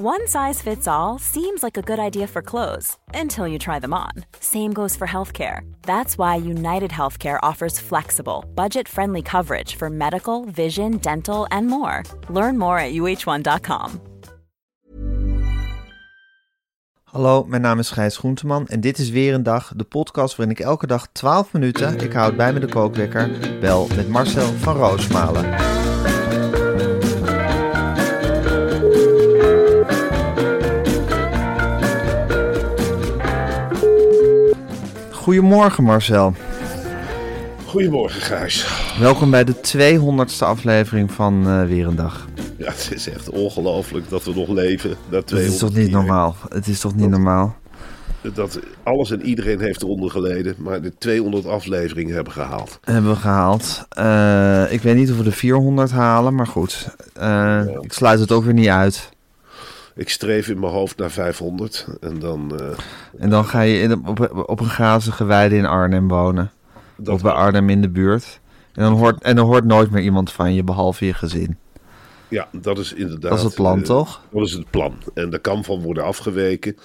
One size fits all seems like a good idea for clothes until you try them on. Same goes for healthcare. That's why United Healthcare offers flexible, budget friendly coverage for medical, vision, dental, and more. Learn more at uh1.com. Hallo, mijn naam is Gijs Groenteman en dit is weer een dag, de podcast waarin ik elke dag 12 minuten, ik houd bij me de kookwekker, bel met Marcel van Roosmalen. Goedemorgen Marcel. Goedemorgen, Gijs. Welkom bij de 200ste aflevering van uh, Weer een Dag. Ja, het is echt ongelooflijk dat we nog leven. Dat het is toch niet normaal? Het is toch niet dat, normaal? Dat alles en iedereen heeft eronder geleden, maar de 200 afleveringen hebben gehaald. Hebben we gehaald. Uh, ik weet niet of we de 400 halen, maar goed. Uh, ja. Ik sluit het ook weer niet uit. Ik streef in mijn hoofd naar 500 en dan... Uh, en dan ga je in, op, op een grazige weide in Arnhem wonen. Dat of bij Arnhem in de buurt. En dan, hoort, en dan hoort nooit meer iemand van je, behalve je gezin. Ja, dat is inderdaad... Dat is het plan, uh, toch? Dat is het plan. En daar kan van worden afgeweken,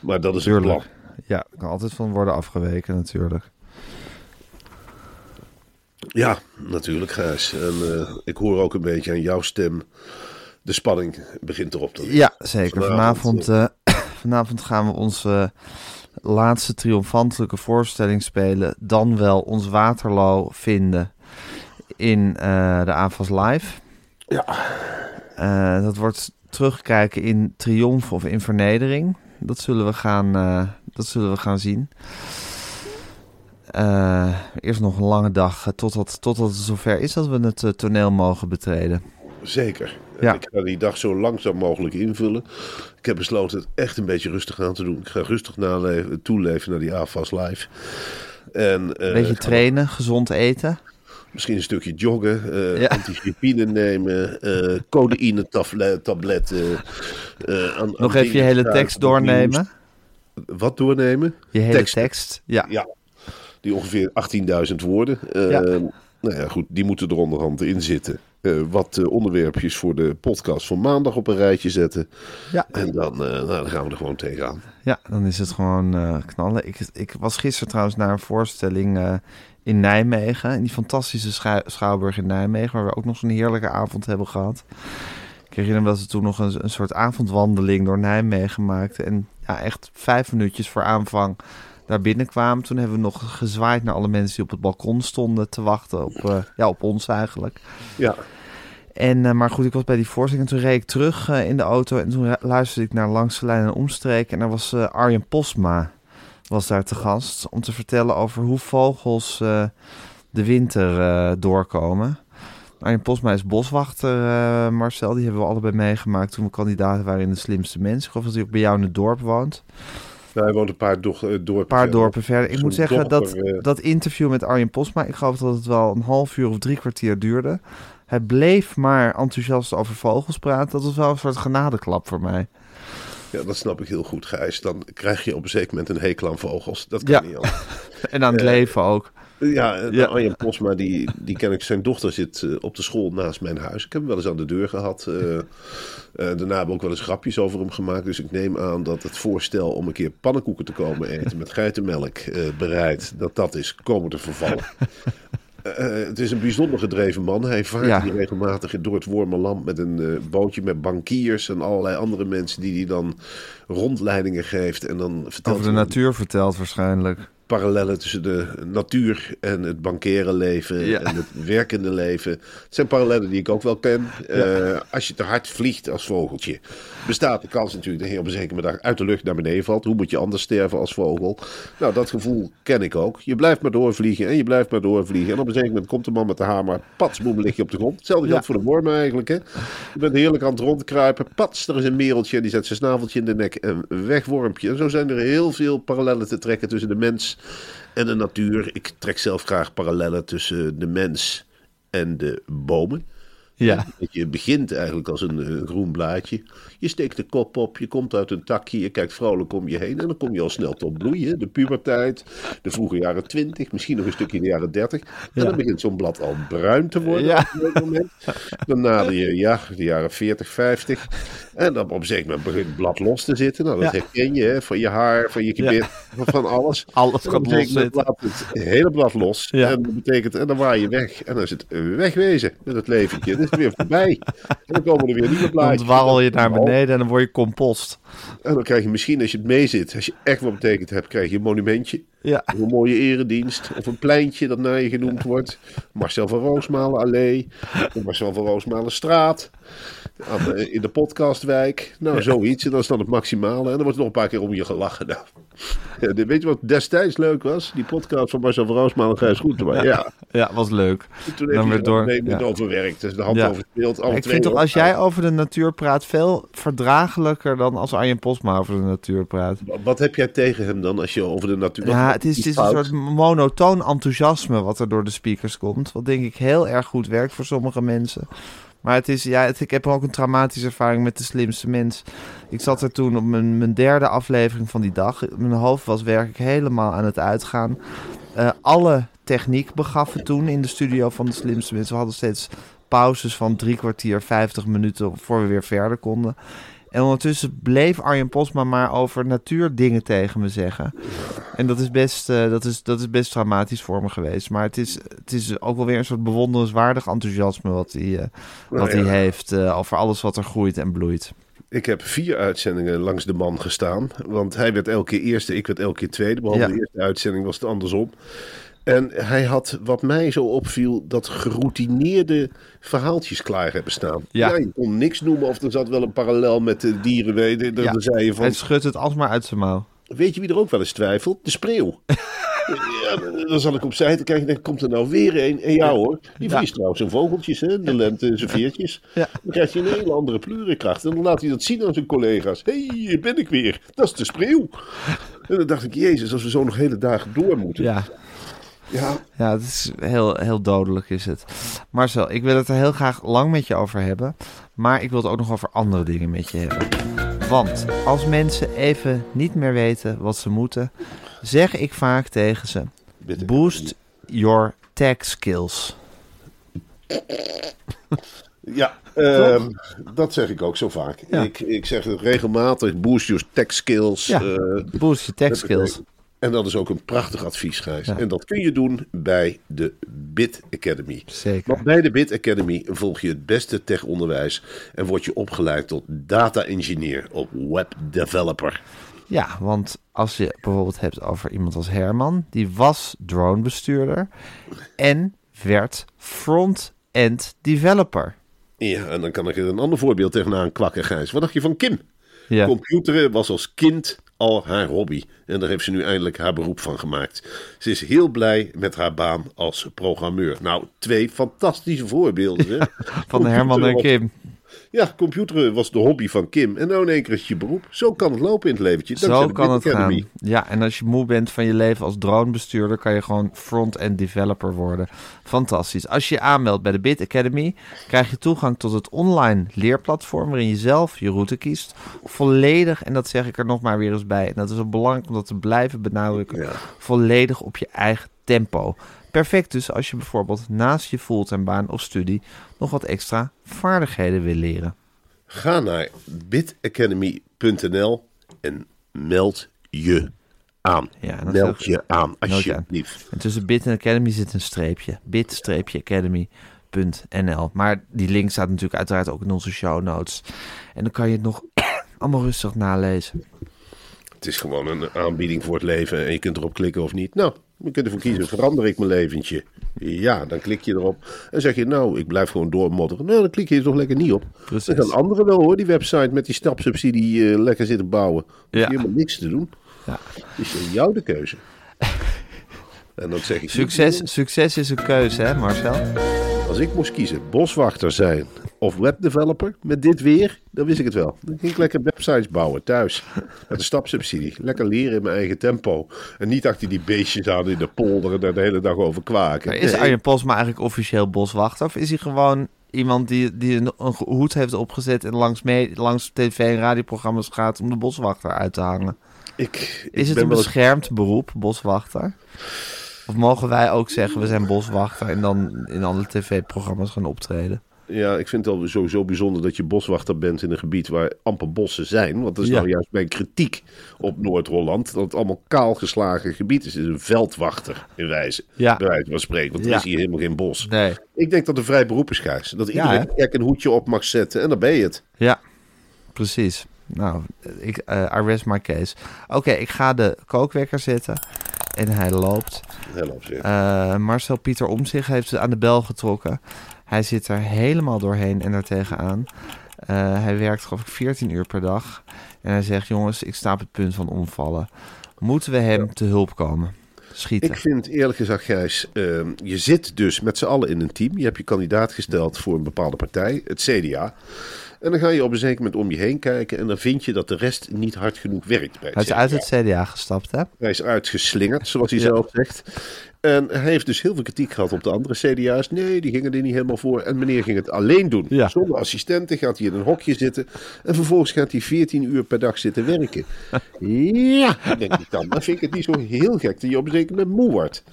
maar dat is het plan. Ja, er kan altijd van worden afgeweken natuurlijk. Ja, natuurlijk, Gijs. En uh, ik hoor ook een beetje aan jouw stem... De spanning begint erop te Ja, zeker. Vanavond, vanavond, uh, vanavond gaan we onze laatste triomfantelijke voorstelling spelen. Dan wel ons Waterloo vinden in uh, de AFAS Live. Ja. Uh, dat wordt terugkijken in triomf of in vernedering. Dat zullen we gaan, uh, dat zullen we gaan zien. Eerst nog een lange dag totdat, totdat het zover is dat we het toneel mogen betreden. Zeker. Ja. Ik ga die dag zo langzaam mogelijk invullen. Ik heb besloten het echt een beetje rustig aan te doen. Ik ga rustig naleven, toeleven naar die AFAS live. En, uh, beetje trainen, gezond eten. Misschien een stukje joggen, uh, ja. antigripine nemen, uh, codeïne tabletten. Aan, Nog even je hele tekst doornemen. Wat doornemen? Je hele tekst, tekst ja. ja. Die ongeveer 18.000 woorden. Ja. Nou ja, goed, die moeten er onderhand in zitten. Uh, wat uh, onderwerpjes voor de podcast van maandag op een rijtje zetten. Ja. En dan, uh, nou, dan gaan we er gewoon tegenaan. Ja, dan is het gewoon knallen. Ik, ik was gisteren trouwens naar een voorstelling in Nijmegen. In die fantastische schouwburg in Nijmegen. Waar we ook nog zo'n heerlijke avond hebben gehad. Ik herinner me dat we toen nog een, een soort avondwandeling door Nijmegen maakten. En ja, echt vijf minuutjes voor aanvang daar binnenkwamen. Toen hebben we nog gezwaaid naar alle mensen die op het balkon stonden te wachten op, uh, ja, op ons eigenlijk. Ja. En, uh, maar goed, ik was bij die voorstelling en toen reed ik terug uh, in de auto en toen luisterde ik naar Langs de Lijn en Omstreken. En daar was Arjen Posma was daar te gast om te vertellen over hoe vogels de winter doorkomen. Arjen Posma is boswachter, Marcel. Die hebben we allebei meegemaakt toen we kandidaten waren in de slimste mensen. Ik geloof dat hij ook bij jou in het dorp woont. Nou, hij woont een paar, do dorpen, paar dorpen verder. Ik moet zeggen dat dat interview met Arjen Posma, ik geloof dat het wel een half uur of drie kwartier duurde. Hij bleef maar enthousiast over vogels praten. Dat was wel een soort genadeklap voor mij. Ja, dat snap ik heel goed, Gijs. Dan krijg je op een zeker moment een hekel aan vogels. Dat kan ja. niet anders. en aan het uh, leven ook. Ja, ja. Arjen Posma, die, die ken ik. Zijn dochter zit uh, op de school naast mijn huis. Ik heb hem wel eens aan de deur gehad. Uh, daarna hebben we ook wel eens grapjes over hem gemaakt. Dus ik neem aan dat het voorstel om een keer pannenkoeken te komen eten met geitenmelk bereid, dat dat is komen te vervallen. het is een bijzonder gedreven man. Hij vaart ja. hier regelmatig door het Wormerland met een bootje met bankiers en allerlei andere mensen die hij dan rondleidingen geeft. En dan vertelt over de natuur vertelt waarschijnlijk. Parallellen tussen de natuur en het bankaire leven Ja. en het werkende leven. Het zijn parallellen die ik ook wel ken. Eh, als je te hard vliegt als vogeltje, bestaat de kans natuurlijk dat je op een zekere middag uit de lucht naar beneden valt. Hoe moet je anders sterven als vogel? Nou, dat gevoel ken ik ook. Je blijft maar doorvliegen en je blijft maar doorvliegen. En op een zeker moment komt de man met de hamer, pats, boem, lig je op de grond. Hetzelfde geldt Ja. voor de wormen eigenlijk. Hè? Je bent heerlijk aan het rondkruipen. Pats, er is een mereltje en die zet zijn snaveltje in de nek en weg wormpje. En zo zijn er heel veel parallellen te trekken tussen de mens en de natuur. Ik trek zelf graag parallellen tussen de mens en de bomen. Ja. Je begint eigenlijk als een, eh, groen blaadje. Je steekt de kop op, je komt uit een takje, je kijkt vrolijk om je heen. En dan kom je al snel tot bloeien. De puberteit, de vroege jaren 20, misschien nog een stukje in de jaren 30. En Ja. dan begint zo'n blad al bruin te worden Ja. op een gegeven moment. Dan nader je ja, de jaren 40, 50. En dan op een zeker moment begint het blad los te zitten. Nou, dat Ja. herken je hè, van je haar, van je gebit, van alles. Alles gaat loszitten. laat het hele blad los. En dat betekent, en dan waai je weg. En dan is het wegwezen met het leventje. Dan is het weer voorbij. En dan komen er weer nieuwe Dan blaadjes. dwarrel je naar Oh. beneden en dan word je compost. En dan krijg je misschien, als je het meezit, als je echt wat betekend hebt, krijg je een monumentje. Ja. Of een mooie eredienst. Of een pleintje dat naar je genoemd wordt. Marcel van Roosmalen Allee. De Marcel van Roosmalen Straat. Aan de- in de podcastwijk. Nou, zoiets. En dat is dan het maximale. En dan wordt er nog een paar keer om je gelachen. Nou, ja, weet je wat destijds leuk was? Die podcast van Marcel van Roosmalen Gijs Groenteman. Ja. Ja, was leuk. Toen Dan weer hij door, mee met overwerkt. Dus de hand speelt. alle ik vind toch als jij over de natuur praat veel verdraaglijker dan als Arjen Posma over de natuur praat. Wat heb jij tegen hem dan als je over de natuur... Ja, het is, het is een soort monotoon enthousiasme wat er door de speakers komt. Wat denk ik heel erg goed werkt voor sommige mensen. Maar het is, ja, het- ik heb ook een traumatische ervaring met de slimste mens. Ik zat er toen op mijn, mijn derde aflevering van die dag. Mijn hoofd was werkelijk helemaal aan het uitgaan. Eh, alle techniek begaffen toen in de studio van de slimste mensen. We hadden steeds pauzes van drie kwartier, vijftig minuten voor we weer verder konden. En ondertussen bleef Arjen Posma maar over natuurdingen tegen me zeggen. En dat is best, eh, dat is, dat is best traumatisch voor me geweest. Maar het is, het is ook wel weer een soort bewonderenswaardig enthousiasme wat hij, eh, wat Nou ja. hij heeft eh, over alles wat er groeit en bloeit. Ik heb vier uitzendingen langs de man gestaan. Want hij werd elke keer eerste, ik werd elke keer tweede. Behalve Ja. de eerste uitzending was het andersom. En hij had, wat mij zo opviel, dat geroutineerde verhaaltjes klaar hebben staan. Ja. je kon niks noemen of er zat wel een parallel met de dieren. Dan, dan Ja. zei je van, Hij schudt het alsmaar uit zijn mouw. weet je wie er ook wel eens twijfelt? De spreeuw. ja, dan zal ik opzij te kijken en denk, komt er nou weer een? En ja hoor, die Ja. verliest trouwens zijn vogeltjes, hè? de lente en zijn veertjes. Ja. Dan krijgt hij een hele andere plurikracht. En dan laat hij dat zien aan zijn collega's. Hé, hey, hier ben ik weer. Dat is de spreeuw. En dan dacht ik, jezus, als we zo nog hele dagen door moeten. Ja, Ja, ja het is heel, heel dodelijk is het. Marcel, ik wil het er heel graag lang met je over hebben. Maar ik wil het ook nog over andere dingen met je hebben. Want als mensen even niet meer weten wat ze moeten, zeg ik vaak tegen ze: boost your tech skills. Ja, ehm, dat zeg ik ook zo vaak. Ja. Ik, ik zeg het regelmatig, boost your tech skills. Ja. eh, Boost your tech skills. En dat is ook een prachtig advies, Gijs. Ja. En dat kun je doen bij de Bit Academy. Zeker. Want bij de Bit Academy volg je het beste tech-onderwijs en word je opgeleid tot data-engineer of web-developer. Ja, want als je bijvoorbeeld hebt over iemand als Herman, die was dronebestuurder en werd front-end developer. Ja, en dan kan ik er een ander voorbeeld tegenaan kwakken, Gijs. Wat dacht je van Kim? Ja, Computeren was als kind al haar hobby. En daar heeft ze nu eindelijk haar beroep van gemaakt. Ze is heel blij met haar baan als programmeur. Nou, twee fantastische voorbeelden. Hè? van Herman en Kim. Ja, computeren was de hobby van Kim. En nou in één keer is je beroep. Zo kan het lopen in het leventje. dankzij Zo kan het Academy. gaan. Ja, en als je moe bent van je leven als dronebestuurder, kan je gewoon front-end developer worden. Fantastisch. Als je je aanmeldt bij de Bit Academy, krijg je toegang tot het online leerplatform waarin je zelf je route kiest. Volledig, en dat zeg ik er nog maar weer eens bij, en dat is ook belangrijk om dat te blijven benadrukken, Ja. volledig op je eigen tempo. Perfect dus als je bijvoorbeeld naast je fulltime baan of studie nog wat extra vaardigheden wil leren. Ga naar bitacademy.nl en meld je aan. Ja, Meld je aan. alsjeblieft. En tussen Bit en Academy zit een streepje. bit-academy.nl Maar die link staat natuurlijk uiteraard ook in onze show notes. En dan kan je het nog allemaal rustig nalezen. Het is gewoon een aanbieding voor het leven en je kunt erop klikken of niet. Nou, je kunt ervoor kiezen, verander ik mijn leventje? Ja, dan klik je erop en zeg je, nou, ik blijf gewoon doormodderen. Nou, dan klik je er toch lekker niet op. Precies. Dan gaan anderen wel hoor, die website met die stapsubsidie eh, lekker zitten bouwen. Hoef je Ja. helemaal niks te doen. Ja. Dus is jou de keuze. en dan zeg ik, Succes, succes is een keuze, hè Marcel? als ik moest kiezen, boswachter zijn of webdeveloper met dit weer, dan wist ik het wel. Dan ging ik lekker websites bouwen thuis. Met een stapsubsidie. Lekker leren in mijn eigen tempo. En niet achter die beestjes aan in de polder en daar de hele dag over kwaken. Maar is. Arjen Posma eigenlijk officieel boswachter? Of is hij gewoon iemand die, die een, een hoed heeft opgezet... en langs, me, langs tv- en radioprogramma's gaat om de boswachter uit te hangen? Ik, ik Is het een wel beschermd beroep, boswachter? Of mogen wij ook zeggen, we zijn boswachter... en dan in andere tv-programma's gaan optreden? Ja, ik vind het al sowieso bijzonder dat je boswachter bent in een gebied waar amper bossen zijn. Want dat is Ja. nou juist mijn kritiek op Noord-Holland. Dat het allemaal kaalgeslagen gebied is. Het is een veldwachter in wijze. Ja. Bij wijze van spreken. Want er Ja. is hier helemaal geen bos. Nee. Ik denk dat een vrij beroep is, Gijs. Dat Ja, iedereen gek een hoedje op mag zetten en dan ben je het. Ja, precies. Nou, ik, eh I rest my case. Oké, ik ga de kookwekker zetten. En hij loopt. Help zeg. Eh, Marcel Pieter Omtzigt heeft ze aan de bel getrokken. Hij zit er helemaal doorheen en daartegen aan. Eh, hij werkt geloof ik 14 uur per dag. En hij zegt, jongens, ik sta op het punt van omvallen. Moeten we hem te hulp komen? Schieten. Ik vind eerlijk gezegd, Gijs, ehm, je zit dus met z'n allen in een team. Je hebt je kandidaat gesteld voor een bepaalde partij, het CDA. En dan ga je op een zeker moment om je heen kijken en dan vind je dat de rest niet hard genoeg werkt bij het Hij is CDA. uit het CDA gestapt, hè? Hij is uitgeslingerd, zoals hij Ja. zelf zegt. En hij heeft dus heel veel kritiek gehad op de andere CDA's. Nee, die gingen er niet helemaal voor. En meneer ging het alleen doen. Ja. Zonder assistenten gaat hij in een hokje zitten. En vervolgens gaat hij 14 uur per dag zitten werken. Ja, denk ik dan. Dan vind ik het niet zo heel gek dat je op een zeker moment moe wordt.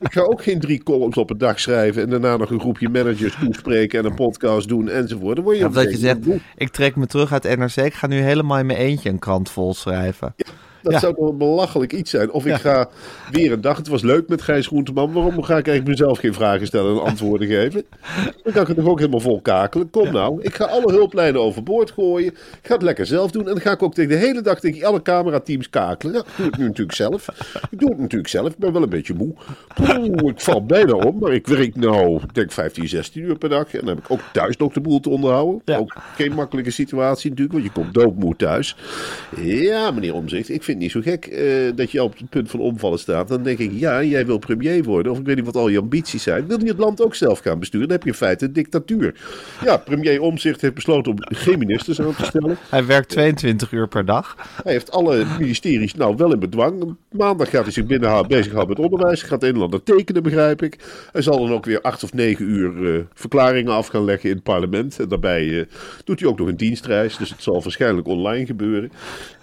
Ik ga ook geen drie columns op een dag schrijven. En daarna nog een groepje managers toespreken. En een podcast doen enzovoort. Dan word je dat je zegt, ik trek me terug uit NRC. Ik ga nu helemaal in mijn eentje een krant vol schrijven. Dat Ja. zou toch een belachelijk iets zijn. Of ik ga weer een dag. Het was leuk met Gijs Groenteman. Waarom ga ik eigenlijk mezelf geen vragen stellen en antwoorden geven? Dan kan ik het toch ook helemaal vol kakelen. Kom nou, ik ga alle hulplijnen overboord gooien. Ik ga het lekker zelf doen. En dan ga ik ook tegen de hele dag tegen alle camerateams kakelen. Ja, ik doe het nu natuurlijk zelf. Ik doe het natuurlijk zelf. Ik ben wel een beetje moe. Ik val bijna om. Maar ik werk nou, ik denk 15, 16 uur per dag. En dan heb ik ook thuis nog de boel te onderhouden. Ja. Ook geen makkelijke situatie natuurlijk. Want je komt doodmoe thuis. Ja, meneer Omzicht. Ik vind het niet zo gek eh, dat je op het punt van omvallen staat. Dan denk ik, ja, jij wil premier worden. Of ik weet niet wat al je ambities zijn. Wil je het land ook zelf gaan besturen? Dan heb je in feite een dictatuur. Ja, premier Omzicht heeft besloten om geen ministers aan te stellen. Hij werkt 22 uur per dag. Hij heeft alle ministeries nou wel in bedwang. Maandag gaat hij zich binnen bezighouden met onderwijs. Hij gaat een en ander tekenen, begrijp ik. Hij zal dan ook weer acht of negen uur eh, verklaringen af gaan leggen in het parlement. En daarbij eh, doet hij ook nog een dienstreis. Dus het zal waarschijnlijk online gebeuren.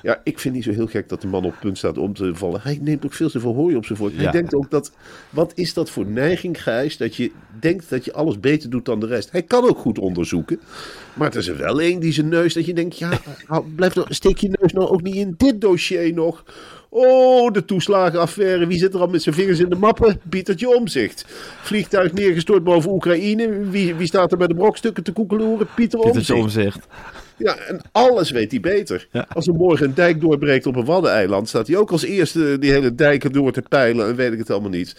Ja, ik vind niet zo heel gek dat de man op het punt staat om te vallen. Hij neemt ook veel te veel hooi op zijn voort. Hij denkt ook dat, wat is dat voor neiging, Gijs, dat je denkt dat je alles beter doet dan de rest. Hij kan ook goed onderzoeken. Maar het is er wel één die zijn neus, dat je denkt, ja, blijf nou, steek je neus nou ook niet in dit dossier nog. Oh, de toeslagenaffaire. Wie zit er al met zijn vingers in de mappen? Pietertje Omzicht. Vliegtuig neergestort boven Oekraïne. Wie, wie staat er bij de brokstukken te koekeloeren? Pieter Omzicht. Ja, en alles weet hij beter. Ja. Als er morgen een dijk doorbreekt op een waddeneiland, staat hij ook als eerste die hele dijken door te peilen en weet ik het allemaal niet.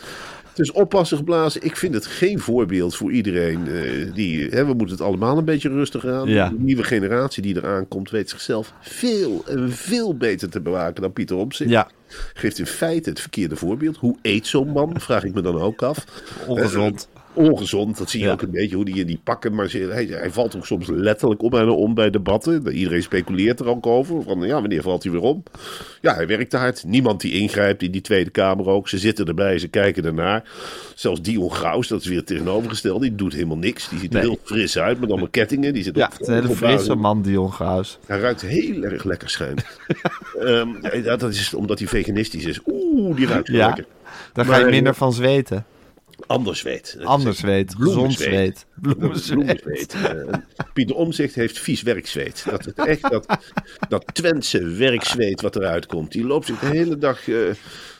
Dus oppassen geblazen. Ik vind het geen voorbeeld voor iedereen. eh, die, hè, we moeten het allemaal een beetje rustig aan. Ja. De nieuwe generatie die eraan komt, weet zichzelf veel en veel beter te bewaken dan Pieter Omtzigt. Ja, Geeft in feite het verkeerde voorbeeld. Hoe eet zo'n man? Vraag ik me dan ook af. ongezond. Eh, ongezond, dat zie je Ja. ook een beetje hoe die in die pakken. Maar hij, hij valt ook soms letterlijk om en om bij debatten. Iedereen speculeert er ook over. Van ja, wanneer valt hij weer om? Ja, hij werkt te hard. Niemand die ingrijpt in die Tweede Kamer ook. Ze zitten erbij, ze kijken ernaar. Zelfs Dion Graus, dat is weer het tegenovergestelde. Die doet helemaal niks. Die ziet er Nee. heel fris uit met allemaal kettingen. Die zit Ja, is een hele frisse man, Dion Graus. Hij ruikt heel erg lekker schijnt. Ehm, ja, dat is omdat hij veganistisch is. Oeh, die ruikt Ja. lekker. Daar ga je minder van zweten. Anders weet. Anders weet. Gezond Bloemenzweet. zweet. Bloemenzweet. Bloemenzweet. Eh, Pieter Omzicht heeft vies werkzweet. Dat is echt dat, dat Twentse werkzweet wat eruit komt. Die loopt zich de hele dag, eh, de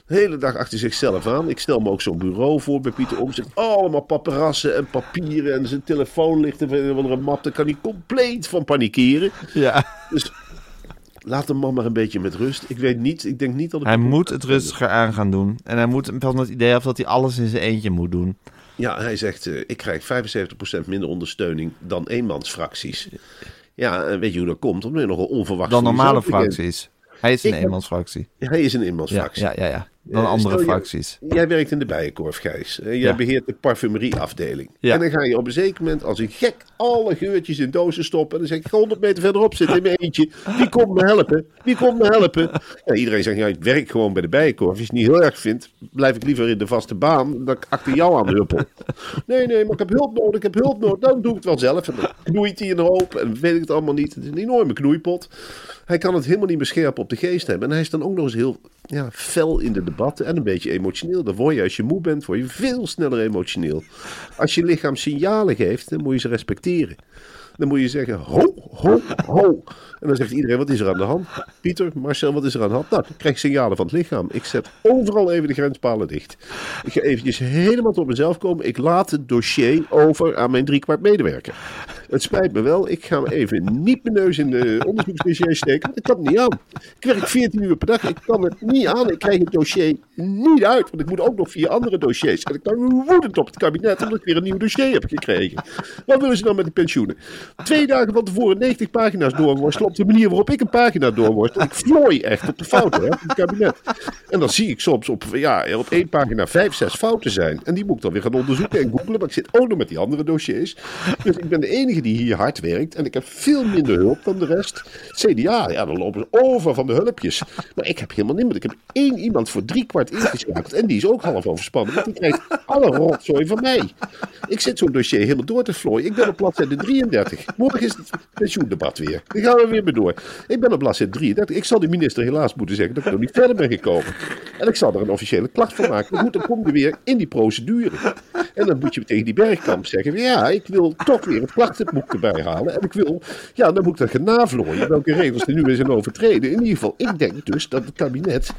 hele dag achter zichzelf aan. Ik stel me ook zo'n bureau voor bij Pieter Omzicht. Allemaal paparassen en papieren en zijn telefoon ligt er een map. Daar kan hij compleet van panikeren. Ja. Dus laat de man maar een beetje met rust. Ik weet niet, ik denk niet dat... Hij moet het rustiger aan gaan doen. En hij moet van het idee af dat hij alles in zijn eentje moet doen. Ja, hij zegt, eh, ik krijg 75% minder ondersteuning dan eenmansfracties. Ja, en weet je hoe dat komt? Omdat je nog een onverwacht... Dan normale fracties. Hij is een eenmansfractie. Hij is een eenmansfractie. ja, ja, ja. Dan Eh, andere stel fracties. Jij werkt in de Bijenkorf, Gijs. Eh, Jij Ja. beheert de parfumerieafdeling. Ja. En dan ga je op een zeker moment als een gek alle geurtjes in dozen stoppen. En dan zeg ik, ik ga 100 meter verderop zitten in mijn eentje. Wie komt me helpen? Wie komt me helpen? Ja, iedereen zegt, ja, ik werk gewoon bij de Bijenkorf. Als je het niet heel erg vindt, blijf ik liever in de vaste baan. Dan ik achter jou aan huppel. Nee, nee, maar ik heb hulp nodig, ik heb hulp nodig. Dan doe ik het wel zelf. En dan knoeit hij een hoop en weet ik het allemaal niet. Het is een enorme knoeipot. Hij kan het helemaal niet meer op de geest hebben. En hij is dan ook nog eens heel ja, fel in de debatten en een beetje emotioneel. Dan word je, als je moe bent, word je veel sneller emotioneel. Als je lichaam signalen geeft, dan moet je ze respecteren. Dan moet je zeggen, ho, ho, ho. En dan zegt iedereen, wat is er aan de hand? Pieter, Marcel, wat is er aan de hand? Nou, ik krijg signalen van het lichaam. Ik zet overal even de grenspalen dicht. Ik ga eventjes helemaal tot mezelf komen. Ik laat het dossier over aan mijn driekwart medewerker. Het spijt me wel, ik ga even niet mijn neus in de onderzoeksdossier steken. Ik kan het niet aan. Ik werk 14 uur per dag, ik kan het niet aan. Ik krijg het dossier niet uit, want ik moet ook nog vier andere dossiers. En ik ben woedend op het kabinet omdat ik weer een nieuw dossier heb gekregen. Wat willen ze dan met de pensioenen? Twee dagen van tevoren 90 pagina's doorworstelen op de manier waarop ik een pagina doorworstel. Ik vlooi echt op de fouten hè, van het kabinet. En dan zie ik soms op, ja, op één pagina vijf, zes fouten zijn. En die moet ik dan weer gaan onderzoeken en googlen. Maar ik zit ook nog met die andere dossiers. Dus ik ben de enige die hier hard werkt. En ik heb veel minder hulp dan de rest. CDA, ja, dan lopen ze over van de hulpjes. Maar ik heb helemaal niemand. Ik heb één iemand voor drie kwart ingeschakeld. En die is ook half overspannen. Want die krijgt alle rotzooi van mij. Ik zit zo'n dossier helemaal door te vlooien. Ik ben op bladzijde 33. Morgen is het pensioendebat weer. Daar gaan we weer mee door. Ik ben op bladzijde 33. Ik zal de minister helaas moeten zeggen dat ik nog niet verder ben gekomen. En ik zal er een officiële klacht van maken. Maar goed, dan kom je weer in die procedure. En dan moet je tegen die bergkamp zeggen: ja, ik wil toch weer het klachtenboek erbij halen. En ik wil, ja, dan moet ik dat gaan navlooien. Welke regels er nu weer zijn overtreden. In ieder geval, ik denk dus dat het kabinet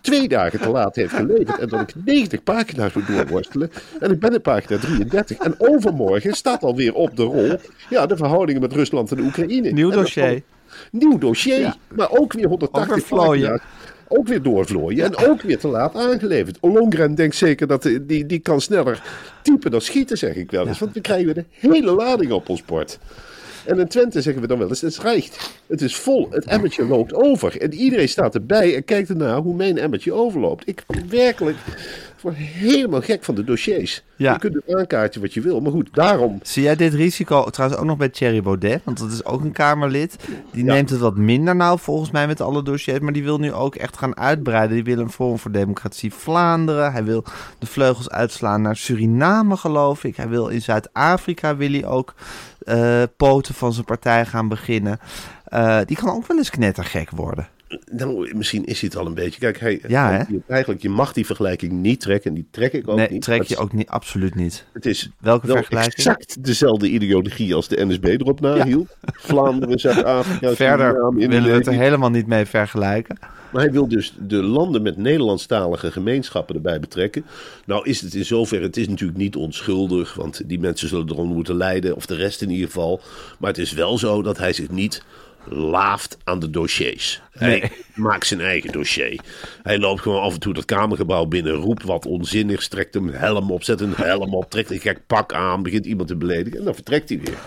twee dagen te laat heeft geleverd. En dat ik 90 pagina's moet doorworstelen. En ik ben in pagina 33. En overmorgen staat alweer op de rol. Ja, de verhoudingen met Rusland en de Oekraïne. Nieuw dossier. Nieuw dossier. Ja. Maar ook weer 180 Overvlooien. pagina's. Ook weer doorvlooien. En ook weer te laat aangeleverd. Ollongren denkt zeker dat die, die kan sneller typen dan schieten, zeg ik wel eens. Want we krijgen weer de hele lading op ons bord. En in Twente zeggen we dan wel eens, het reicht. Het is vol, het emmertje loopt over. En iedereen staat erbij en kijkt ernaar hoe mijn emmertje overloopt. Ik werkelijk word helemaal gek van de dossiers. Ja. Je kunt het aankaarten wat je wil. Maar goed, daarom Zie jij dit risico trouwens ook nog bij Thierry Baudet? Want dat is ook een Kamerlid. Die Ja. neemt het wat minder nauw volgens mij met alle dossiers. Maar die wil nu ook echt gaan uitbreiden. Die wil een Forum voor Democratie Vlaanderen. Hij wil de vleugels uitslaan naar Suriname geloof ik. Hij wil in Zuid-Afrika wil hij ook eh, poten van zijn partij gaan beginnen. Eh, die kan ook wel eens knettergek worden. Nou, misschien is hij het al een beetje. Kijk, hij, Ja, eigenlijk, je mag die vergelijking niet trekken. En die trek ik ook nee, niet. trek je het- ook niet, absoluut niet. Het is Welke wel vergelijking? exact dezelfde ideologie als de NSB erop nahield. Vlaanderen, Zuid-Afrika, Verder willen we het er helemaal niet mee vergelijken. Maar hij wil dus de landen met Nederlandstalige gemeenschappen erbij betrekken. Nou is het in zoverre, het is natuurlijk niet onschuldig, want die mensen zullen erom moeten lijden, of de rest in ieder geval. Maar het is wel zo dat hij zich niet laaft aan de dossiers. Hij Nee. maakt zijn eigen dossier. Hij loopt gewoon af en toe dat kamergebouw binnen, roept wat onzinnigs, trekt een helm op, zet een helm op, trekt een gek pak aan, begint iemand te beledigen en dan vertrekt hij weer.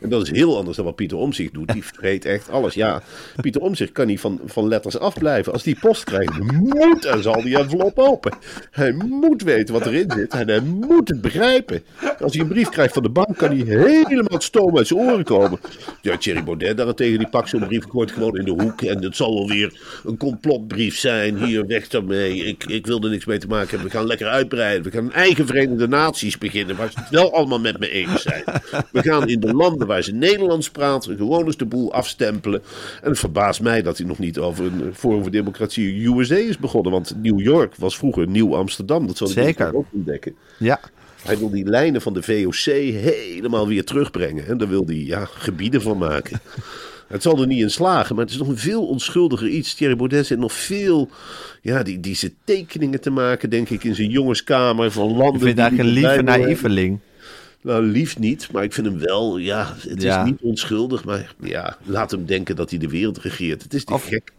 En dat is heel anders dan wat Pieter Omzicht doet. Die vreet echt alles. Ja, Pieter Omzicht kan niet van, van letters afblijven. Als die post krijgt, moet en zal die envelop open. Hij moet weten wat erin zit en hij moet het begrijpen. Als hij een brief krijgt van de bank, kan hij helemaal het stoom uit zijn oren komen. Ja, Thierry Baudet daarentegen, die pakt zo'n brief, gooit gewoon in de hoek. En het zal wel weer een complotbrief zijn. Hier, weg daarmee. Ik, ik wil er niks mee te maken hebben. We gaan lekker uitbreiden. We gaan een eigen Verenigde Naties beginnen. Waar ze het wel allemaal met me eens zijn. We gaan in de landen waar ze Nederlands praten. Gewoon eens de boel afstempelen. En het verbaast mij dat hij nog niet over een Forum voor Democratie USA is begonnen. Want New York was vroeger Nieuw Amsterdam. Dat zal hij Zeker. ook ontdekken. Ja, Hij wil die lijnen van de VOC helemaal weer terugbrengen. En daar wil hij ja, gebieden van maken. Het zal er niet in slagen, maar het is nog een veel onschuldiger iets. Thierry Baudet zit nog veel, ja, die, die zit tekeningen te maken, denk ik, in zijn jongenskamer van landen. ik vind eigenlijk een lieve naïveling. Nou, liefst niet, maar ik vind hem wel, ja, het Ja. is niet onschuldig, maar ja, laat hem denken dat hij de wereld regeert. Het is niet Of- gek.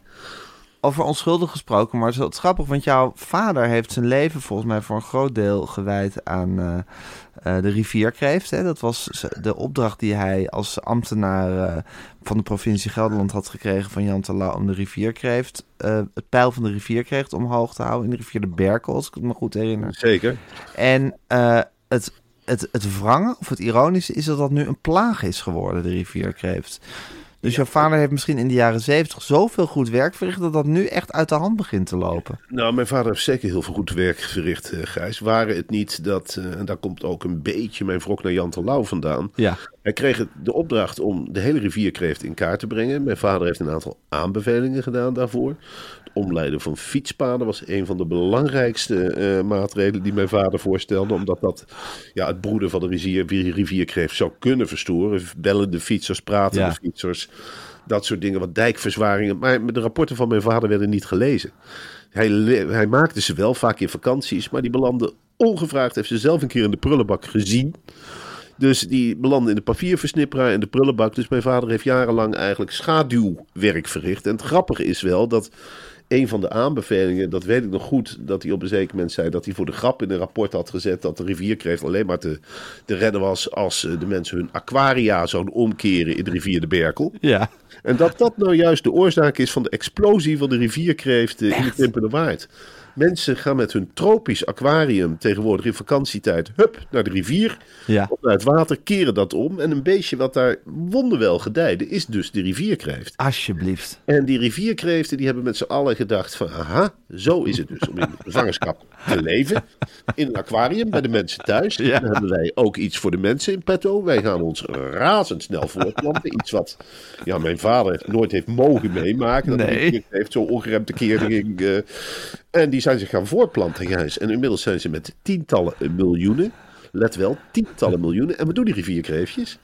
Over onschuldig gesproken, maar het is wel grappig, want jouw vader heeft zijn leven volgens mij voor een groot deel gewijd aan eh, eh, de rivierkreeft. Hè? Dat was de opdracht die hij als ambtenaar eh, van de provincie Gelderland had gekregen van Jan Terlouw om de rivierkreeft, het pijl van de rivierkreeft omhoog te houden in de rivier de Berkel, als ik het me goed herinner. Zeker. En het, het, het wrange, of het ironische, is dat dat nu een plaag is geworden, de rivierkreeft. Dus jouw vader heeft misschien in de jaren zeventig zoveel goed werk verricht dat dat nu echt uit de hand begint te lopen. Nou, mijn vader heeft zeker heel veel goed werk verricht, eh, Gijs. Waren het niet dat, eh, en daar komt ook een beetje mijn wrok naar Jan Terlouw vandaan. Ja. Hij kreeg de opdracht om de hele rivierkreeft in kaart te brengen. Mijn vader heeft een aantal aanbevelingen gedaan daarvoor. Omleiden van fietspaden was een van de belangrijkste eh, maatregelen die mijn vader voorstelde. Omdat dat ja, het broeden van de rivier, rivierkreeft zou kunnen verstoren. Bellende fietsers, pratende Ja. fietsers, dat soort dingen. Wat dijkverzwaringen. Maar de rapporten van mijn vader werden niet gelezen. Hij, hij maakte ze wel, vaak in vakanties, maar die belanden ongevraagd. Heeft ze zelf een keer in de prullenbak gezien. Dus die belandde in de papierversnipperaar en de prullenbak. Dus mijn vader heeft jarenlang eigenlijk schaduwwerk verricht. En het grappige is wel dat een van de aanbevelingen, dat weet ik nog goed, dat hij op een zeker moment zei dat hij voor de grap in een rapport had gezet dat de rivierkreeft alleen maar te, te redden was als eh, de mensen hun aquaria zouden omkeren in de rivier de Berkel. Ja. En dat dat nou juist de oorzaak is van de explosie van de rivierkreeft eh, in de Krimpenerwaard. Mensen gaan met hun tropisch aquarium tegenwoordig in vakantietijd, hup, naar de rivier. Ja. Of naar het water, keren dat om. En een beestje wat daar wonderwel gedijde, is dus de rivierkreeft. Alsjeblieft. En die rivierkreeften die hebben met z'n allen gedacht van... aha, zo is het dus om in gevangenschap te leven. In een aquarium bij de mensen thuis. Ja. Dan hebben wij ook iets voor de mensen in petto. Wij gaan ons razendsnel voortplanten. Iets wat ja, mijn vader nooit heeft mogen meemaken. Dat Nee. rivierkreeft zo ongeremd tekeer ging. En die zijn zich gaan voortplanten, Gijs. En inmiddels zijn ze met tientallen miljoenen... Let wel, tientallen miljoenen. En wat doen die rivierkreeftjes?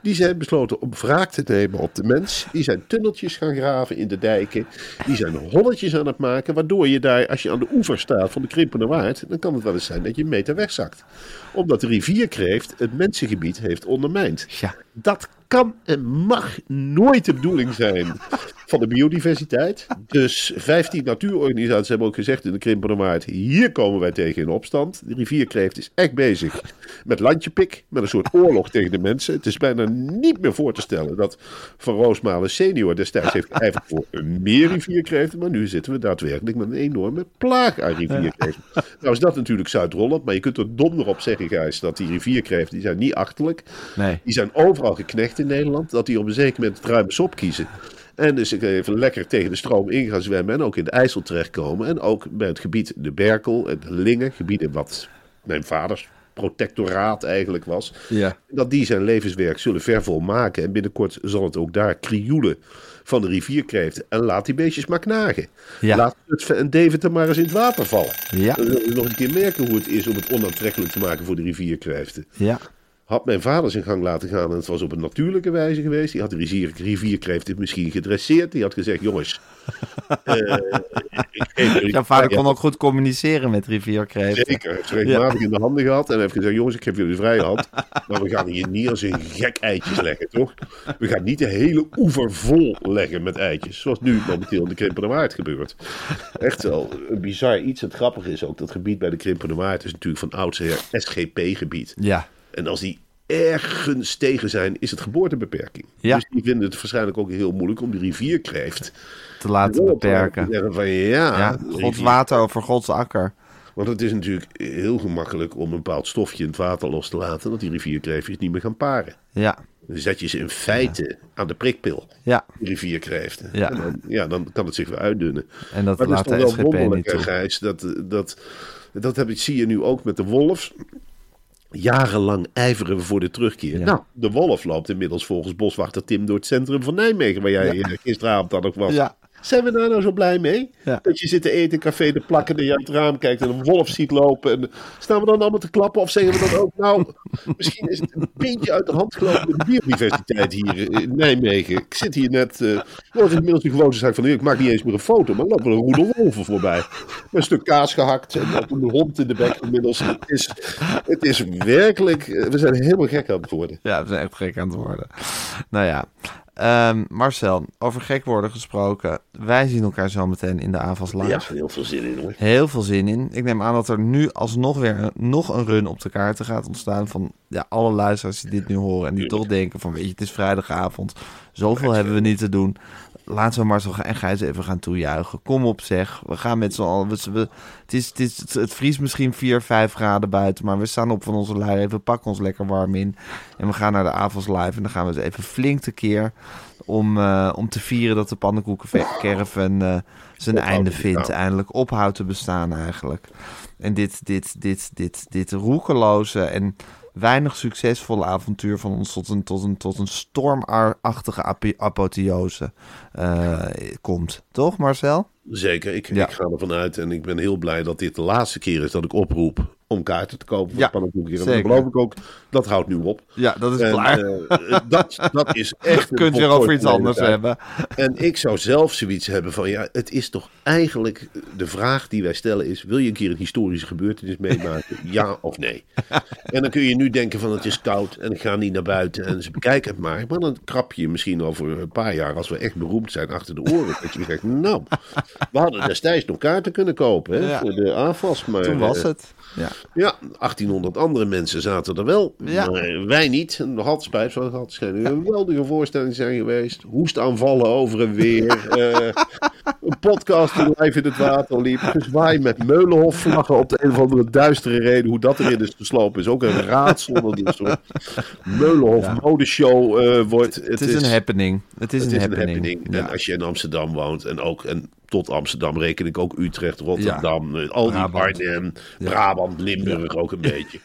Die zijn besloten om wraak te nemen op de mens. Die zijn tunneltjes gaan graven in de dijken. Die zijn holletjes aan het maken. Waardoor je daar, als je aan de oever staat van de Krimpende Waard. dan kan het wel eens zijn dat je een meter wegzakt. Omdat de rivierkreeft het mensengebied heeft ondermijnd. Ja. Dat kan en mag nooit de bedoeling zijn van de biodiversiteit. Dus 15 natuurorganisaties hebben ook gezegd in de Krimpende Waard... hier komen wij tegen in opstand. De rivierkreeft is echt bezig met landjepik, met een soort oorlog tegen de mensen. Het is bijna niet meer voor te stellen dat Van Roosmalen senior destijds heeft geijverd voor meer rivierkreeften. Maar nu zitten we daadwerkelijk met een enorme plaag aan rivierkreeften. Nou is dat natuurlijk Zuid-Holland, maar je kunt er donder op zeggen, Gijs, dat die rivierkreeften, die zijn niet achterlijk. Nee. Die zijn overal geknecht in Nederland. Dat die op een zeker moment het ruime sop kiezen. En dus ik even lekker tegen de stroom in gaan zwemmen. En ook in de IJssel terechtkomen. En ook bij het gebied de Berkel en de Lingen. Gebieden wat mijn vaders protectoraat eigenlijk was. Ja. Dat die zijn levenswerk zullen vervol maken. En binnenkort zal het ook daar krioelen van de rivierkreeften. En laat die beestjes maar knagen. Ja. Laat Zutphen en Deventer maar eens in het water vallen. Ja. Dan zullen we nog een keer merken hoe het is om het onaantrekkelijk te maken voor de rivierkreeften Ja. Had mijn vader zijn gang laten gaan en het was op een natuurlijke wijze geweest. Die had de rivier, rivierkreeft misschien gedresseerd. Die had gezegd, jongens... Jouw vader kon ook goed communiceren met rivierkreeften. Zeker, hij heeft regelmatig in de handen gehad en heeft gezegd, jongens, ik geef jullie de vrije hand. Maar we gaan hier niet als een gek eitjes leggen, toch? We gaan niet de hele oever vol leggen met eitjes. Zoals nu momenteel in de Krimpende Waard gebeurt. Echt wel een bizar iets. Het grappige is ook, dat gebied bij de Krimpende Waard is natuurlijk van oudsher SGP-gebied. Ja. En als die ergens tegen zijn, is het geboortebeperking. Ja. Dus die vinden het waarschijnlijk ook heel moeilijk om die rivierkreeft Te laten te beperken. van ja, Ja. Gods water over Gods akker. Want het is natuurlijk heel gemakkelijk om een bepaald stofje in het water los te laten, dat die rivierkreeftjes niet meer gaan paren. Ja. Dan zet je ze in feite aan de prikpil, Ja. die rivierkreeften. Ja. En dan, ja, dan kan het zich weer uitdunnen. En dat Maar het is laat toch wel SGP niet wonderlijk, hè, toe. Gijs, dat, dat, dat heb ik, zie je nu ook met de wolf. Jarenlang ijveren we voor de terugkeer. Ja. Nou, de wolf loopt inmiddels volgens boswachter Tim door het centrum van Nijmegen, waar jij eh, gisteravond dan ook was. Ja. Zijn we daar nou zo blij mee? Ja. Dat je zit te eten in café te plakken en je uit het raam kijkt en een wolf ziet lopen. En staan we dan allemaal te klappen of zeggen we dan ook, nou, misschien is het een beetje uit de hand gelopen met de biodiversiteit hier in Nijmegen. Ik zit hier net, eh dat is inmiddels de gewoonte zaak van, ik maak niet eens meer een foto, maar lopen een roedel wolven voorbij. Met een stuk kaas gehakt en een hond in de bek inmiddels. Het is, het is werkelijk, eh, we zijn helemaal gek aan het worden. Ja, we zijn echt gek aan het worden. Nou ja, Ehm, Marcel, over gek worden gesproken. Wij zien elkaar zo meteen in de AVAS live. Ja, heel veel zin in hoor. Heel veel zin in. Ik neem aan dat er nu alsnog weer een, nog een run op de kaarten gaat ontstaan. Van ja, alle luisteraars die dit nu horen. En die toch denken van weet je, het is vrijdagavond. Zoveel hebben we niet te doen. Laten we Marcel en Gijs even gaan toejuichen. Kom op zeg. We gaan met z'n allen. We, we- het, is, het, is, het vriest misschien 4, 5 graden buiten. Maar we staan op van onze lui even. Pakken ons lekker warm in. En we gaan naar de AVAS live. En dan gaan we eens even flink tekeer. Om, eh, om te vieren dat de pannenkoekencaravan eh zijn einde vindt. Eindelijk ophoudt te bestaan eigenlijk. En dit, dit, dit, dit, dit roekeloze en weinig succesvolle avontuur van ons tot een, tot een, tot een stormachtige apotheose eh, komt. Toch, Marcel? Zeker, ik, Ja. ik ga ervan uit en ik ben heel blij dat dit de laatste keer is dat ik oproep om kaarten te kopen voor Ja, dan geloof ik ook, dat houdt nu op. Ja, dat is En, klaar. eh, dat, dat is echt. Je kunt weer over iets anders tijd. hebben. En ik zou zelf zoiets hebben van, ja, het is toch eigenlijk de vraag die wij stellen is, wil je een keer een historische gebeurtenis meemaken? ja of nee? En dan kun je nu denken van, het is koud en ik ga niet naar buiten en ze bekijken het maar. Maar dan krap je misschien over een paar jaar, als we echt beroemd zijn achter de oren, dat je zegt, nou, we hadden destijds nog kaarten kunnen kopen hè, Ja. voor de AFAS. Maar, Toen was eh, het. Ja. ja, 1800 andere mensen zaten er wel. Ja. Maar wij niet. En altijd spijt van gehad. Het schijnt een geweldige voorstelling te zijn geweest. Hoestaanvallen over en weer. Eh, een podcast die live in het water liep. Gezwaai met Meulenhof-vlaggen op de een of andere duistere reden. Hoe dat erin is geslopen is ook een raadsel. Dat een soort Meulenhof-modeshow eh, wordt. Het is, een happening. Het is, Het een, is een happening. happening. Ja. En als je in Amsterdam woont en ook en tot Amsterdam reken ik ook Utrecht, Rotterdam, eh, al die. Arnhem, Brabant, Limburg ook een beetje.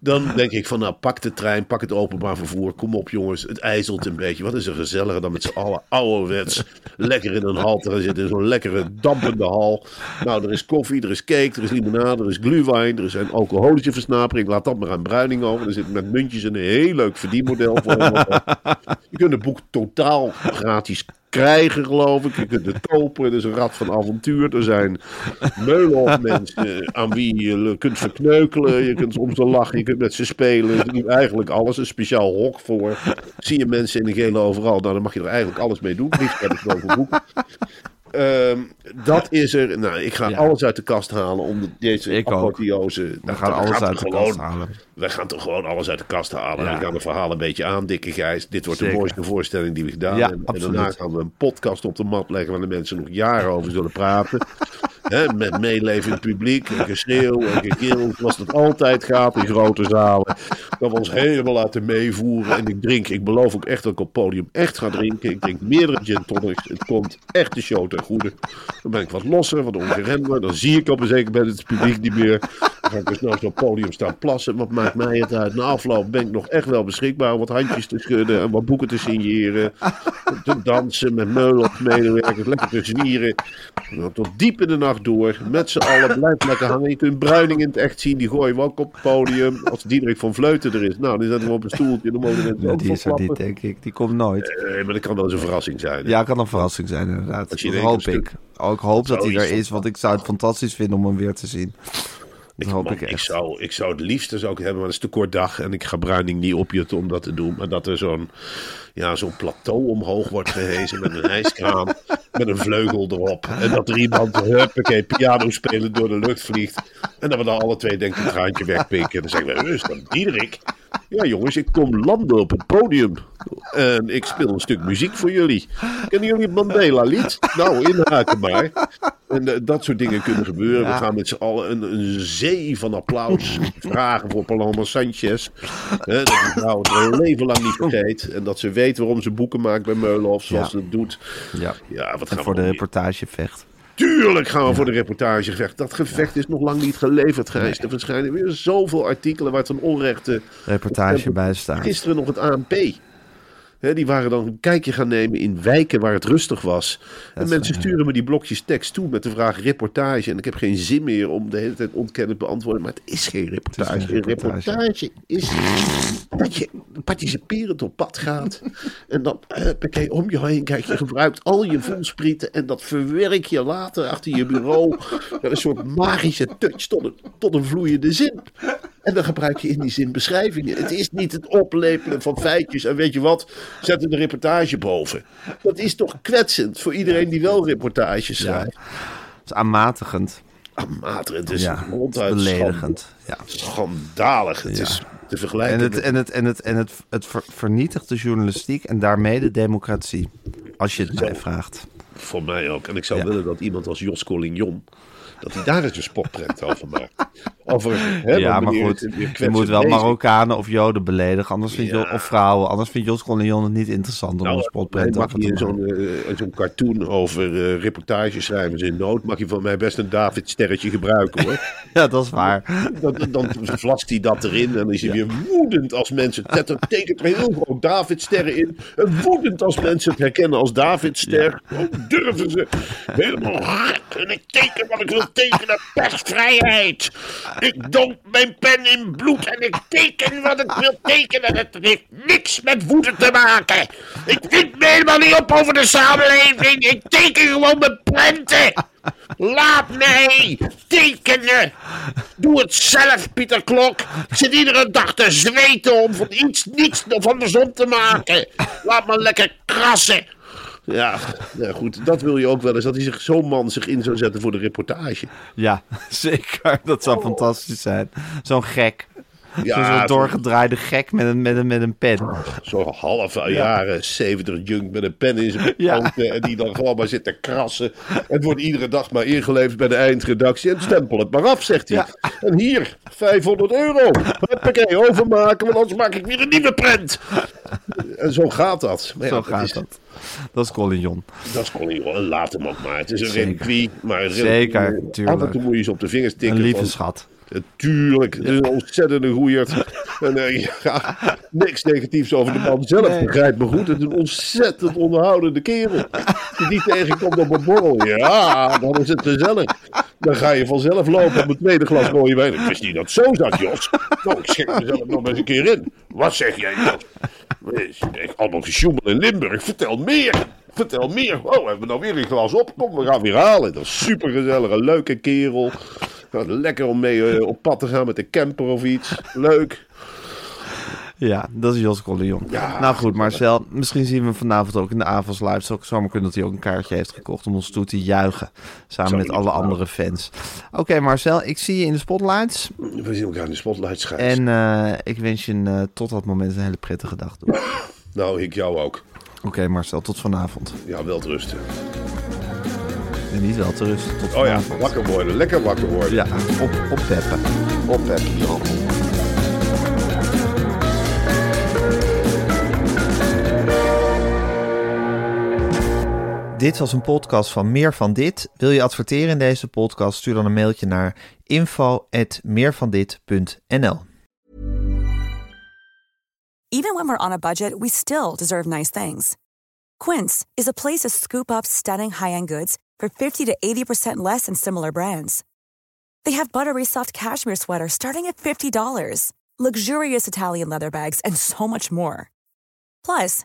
Dan denk ik van nou pak de trein, pak het openbaar vervoer, kom op jongens, het ijzelt een beetje. Wat is er gezelliger dan met z'n allen ouderwets lekker in een hal te gaan zitten, zo'n lekkere dampende hal. Nou, er is koffie, er is cake, er is limonade, er is glühwein, er is een alcoholische versnapering. Laat dat maar aan Bruining over. Er zit met muntjes een heel leuk verdienmodel voor. Je kunt het boek totaal gratis krijgen, geloof ik. Je kunt het kopen. Er is een rad van avontuur. Er zijn Meulenhof mensen aan wie je kunt verkneukelen. Je kunt soms wel lachen. Je kunt met ze spelen. Er is eigenlijk alles. Een speciaal hok voor. Zie je mensen in de gele overal. Nou, dan mag je er eigenlijk alles mee doen. Liefst heb ik het over boeken. Ehm, dat is er. Nou, ik ga Ja. alles uit de kast halen om de- deze Ik apotheose. We Nou, gaan alles uit de gewoon- kast halen. wij gaan toch gewoon alles uit de kast halen. Ja. En we gaan de verhaal een beetje aan, dikke Gijs. Dit wordt Zeker. de mooiste voorstelling die we gedaan Ja, hebben. En daarna gaan we een podcast op de mat leggen... waar de mensen nog jaren over zullen praten. Hè, met meelevend publiek en geschreeuw en gegil. Zoals het altijd gaat in grote zalen. Dat we ons helemaal laten meevoeren. En ik drink, ik beloof ook echt dat ik op het podium echt ga drinken. Ik drink meerdere gin tonics. Het komt echt de show goede. Dan ben ik wat losser, wat ongeremder. Dan zie ik op een zeker moment het publiek niet meer. Dan ga ik dus nou op het podium staan plassen. Wat maakt mij het uit? Na afloop ben ik nog echt wel beschikbaar om wat handjes te schudden. En wat boeken te signeren. Te dansen met meulen op medewerkers. Lekker te zwieren. Tot diep in de nacht door. Met z'n allen. Blijf lekker hangen. Je kunt Bruining in het echt zien. Die gooien we ook op het podium. Als Diederik van Vleuten er is. Nou, dan zetten we op een stoeltje. Dan mogen ook die is er niet, denk ik. Die komt nooit. Eh, maar dat kan wel eens een verrassing zijn. hè? Ja, kan een verrassing zijn, inderdaad. Als je één hoop ik. Ik hoop dat hij er is, want ik zou het fantastisch vinden om hem weer te zien. Dat Ik, hoop man, ik zou, ik zou het liefste zou ik hebben, maar dat is te kort dag. En ik ga Bruining niet opjutten om dat te doen. Maar dat er zo'n ja, zo'n plateau omhoog wordt gehezen met een ijskraan. met een vleugel erop. En dat er iemand, huppakee, piano spelen door de lucht vliegt. En dat we dan alle twee denken een traantje wegpikken. En dan zeggen we, is dat Diederik? Ja jongens, ik kom landen op het podium. En ik speel een stuk muziek voor jullie. Kennen jullie het Mandela-lied? Nou, inhaken maar. En eh, dat soort dingen kunnen gebeuren. Ja. We gaan met z'n allen een, een zee van applaus vragen voor Paloma Sanchez. Hè, dat ik nou een leven lang niet vergeet. En dat ze weet waarom ze boeken maakt bij Meulenhof zoals Ja. ze het doet. Ja. Ja, wat gaan En we voor de nog meer? reportage vecht. Tuurlijk gaan we voor de reportage gevecht. Dat gevecht is nog lang niet geleverd, Gijs. Er verschijnen weer zoveel artikelen waar het een onrechte... Reportage bij staat. Gisteren nog het ANP. Hè, die waren dan een kijkje gaan nemen in wijken waar het rustig was. en mensen sturen me die blokjes tekst toe met de vraag reportage. En ik heb geen zin meer om de hele tijd ontkennend te beantwoorden. Maar het is geen reportage. geen Een reportage. reportage is dat je participerend op pad gaat. en dan huppakee, om je heen kijk je gebruikt al je voelsprieten. En dat verwerk je later achter je bureau. met een soort magische touch tot een, tot een vloeiende zin. En dan gebruik je in die zin beschrijvingen. Het is niet het oplepelen van feitjes. En weet je wat, zet de reportage boven. Dat is toch kwetsend voor iedereen die wel reportages Ja. schrijft. Het is aanmatigend. Het is ja, ronduit beledigend. Ja. schand- schandalig. Het Ja. is te vergelijken En, het, en, het, en, het, en het, het ver- vernietigt de journalistiek en daarmee de democratie. Als je het mij vraagt. Voor mij ook. En ik zou Ja. willen dat iemand als Jos Collignon... dat hij daar eens een spotprint over maakt. Over, hè, ja, maar goed. het Je moet wel bezig. Marokkanen of Joden beledigen. Anders vind je, Ja. of vrouwen. Anders vindt Jos Collignon het niet interessant om Nou, een spotprint mag zo'n eh, zo'n cartoon over eh reportageschrijvers in nood... mag je van mij best een David-sterretje gebruiken, hoor. Ja, dat is waar. Dan, dan vlast hij dat erin en dan is hij weer woedend als mensen... Er tekent er heel groot Davidsterren in. En woedend als mensen het herkennen als Davidster. Hoe durven ze? Helemaal hard. En ik teken wat ik wil tekenen. Persvrijheid. Ik domp mijn pen in bloed en ik teken wat ik wil tekenen. Het heeft niks met woede te maken. Ik vind me helemaal niet op over de samenleving. Ik teken gewoon mijn prenten. Laat mij tekenen. Doe het zelf, Pieter Klok. Ik zit iedere dag te zweten om van iets niets van de zon te maken. Laat me lekker krassen. Ja, ja, goed. Dat wil je ook wel eens. Dat hij zich zo'n man zich in zou zetten voor de reportage. Ja, zeker. Dat zou fantastisch zijn. Zo'n gek. Ja, Zo'n zo- doorgedraaide gek met een, met een, met een pen. Zo'n halve jaren 70 junk met een pen in zijn Ja. poten. En die dan gewoon maar zit te krassen. Het wordt iedere dag maar ingeleverd bij de eindredactie. En stempel het maar af, zegt hij. En hier, 500 euro. Huppakee, overmaken, want anders maak ik weer een nieuwe prent. En zo gaat dat. Maar ja, Zo dat gaat is, dat. Dat is Collignon. Dat is En laat hem ook maar. Het is een reliquie. Maar een Zeker, tuurlijk. Af en toe moet je ze op de vingers tikken. Een lieve van- schat. Tuurlijk, het is een ontzettende goeierd. En, eh, ja, niks negatiefs over de man zelf, Nee. begrijp me goed. Het is een ontzettend onderhoudende kerel. Die die tegenkomt op een borrel. Ja, dan is het gezellig. Dan ga je vanzelf lopen op een tweede glas rode wijn. Ik wist niet dat het zo zat, Jos. Nou, ik schrik mezelf nog eens een keer in. Wat zeg jij, Jos? Ik allemaal gesjoemel in Limburg. Vertel meer. Vertel meer. Oh, hebben we nou weer een glas op? Kom, we gaan weer halen. Dat is super gezellig. Een leuke kerel. Lekker om mee eh, op pad te gaan met de camper of iets. Leuk. Ja, dat is Jos Collignon. Ja, nou goed, Marcel, misschien zien we hem vanavond ook in de avonds live. Het zou ook zomaar kunnen dat hij ook een kaartje heeft gekocht om ons toe te juichen. Samen met alle andere fans. Oké Marcel, ik zie je in de spotlights. We zien elkaar in de spotlight schijnen. En eh, ik wens je een, eh, tot dat moment een hele prettige dag toe. Nou, ik jou ook. Oké Marcel, tot vanavond. Ja, wel rusten. En niet wel te rusten, tot Oh ja, vanavond. wakker worden. Lekker wakker worden. Ja, op, op peppen. Op Dit was een podcast van Meer van Dit. Wil je adverteren in deze podcast? Stuur dan een mailtje naar info.meervandit.nl Even when we're on a budget, we still deserve nice things. Quince is a place to scoop up stunning high-end goods for 50 to 80% less than similar brands. They have buttery soft cashmere sweaters starting at $50, luxurious Italian leather bags, and so much more. Plus,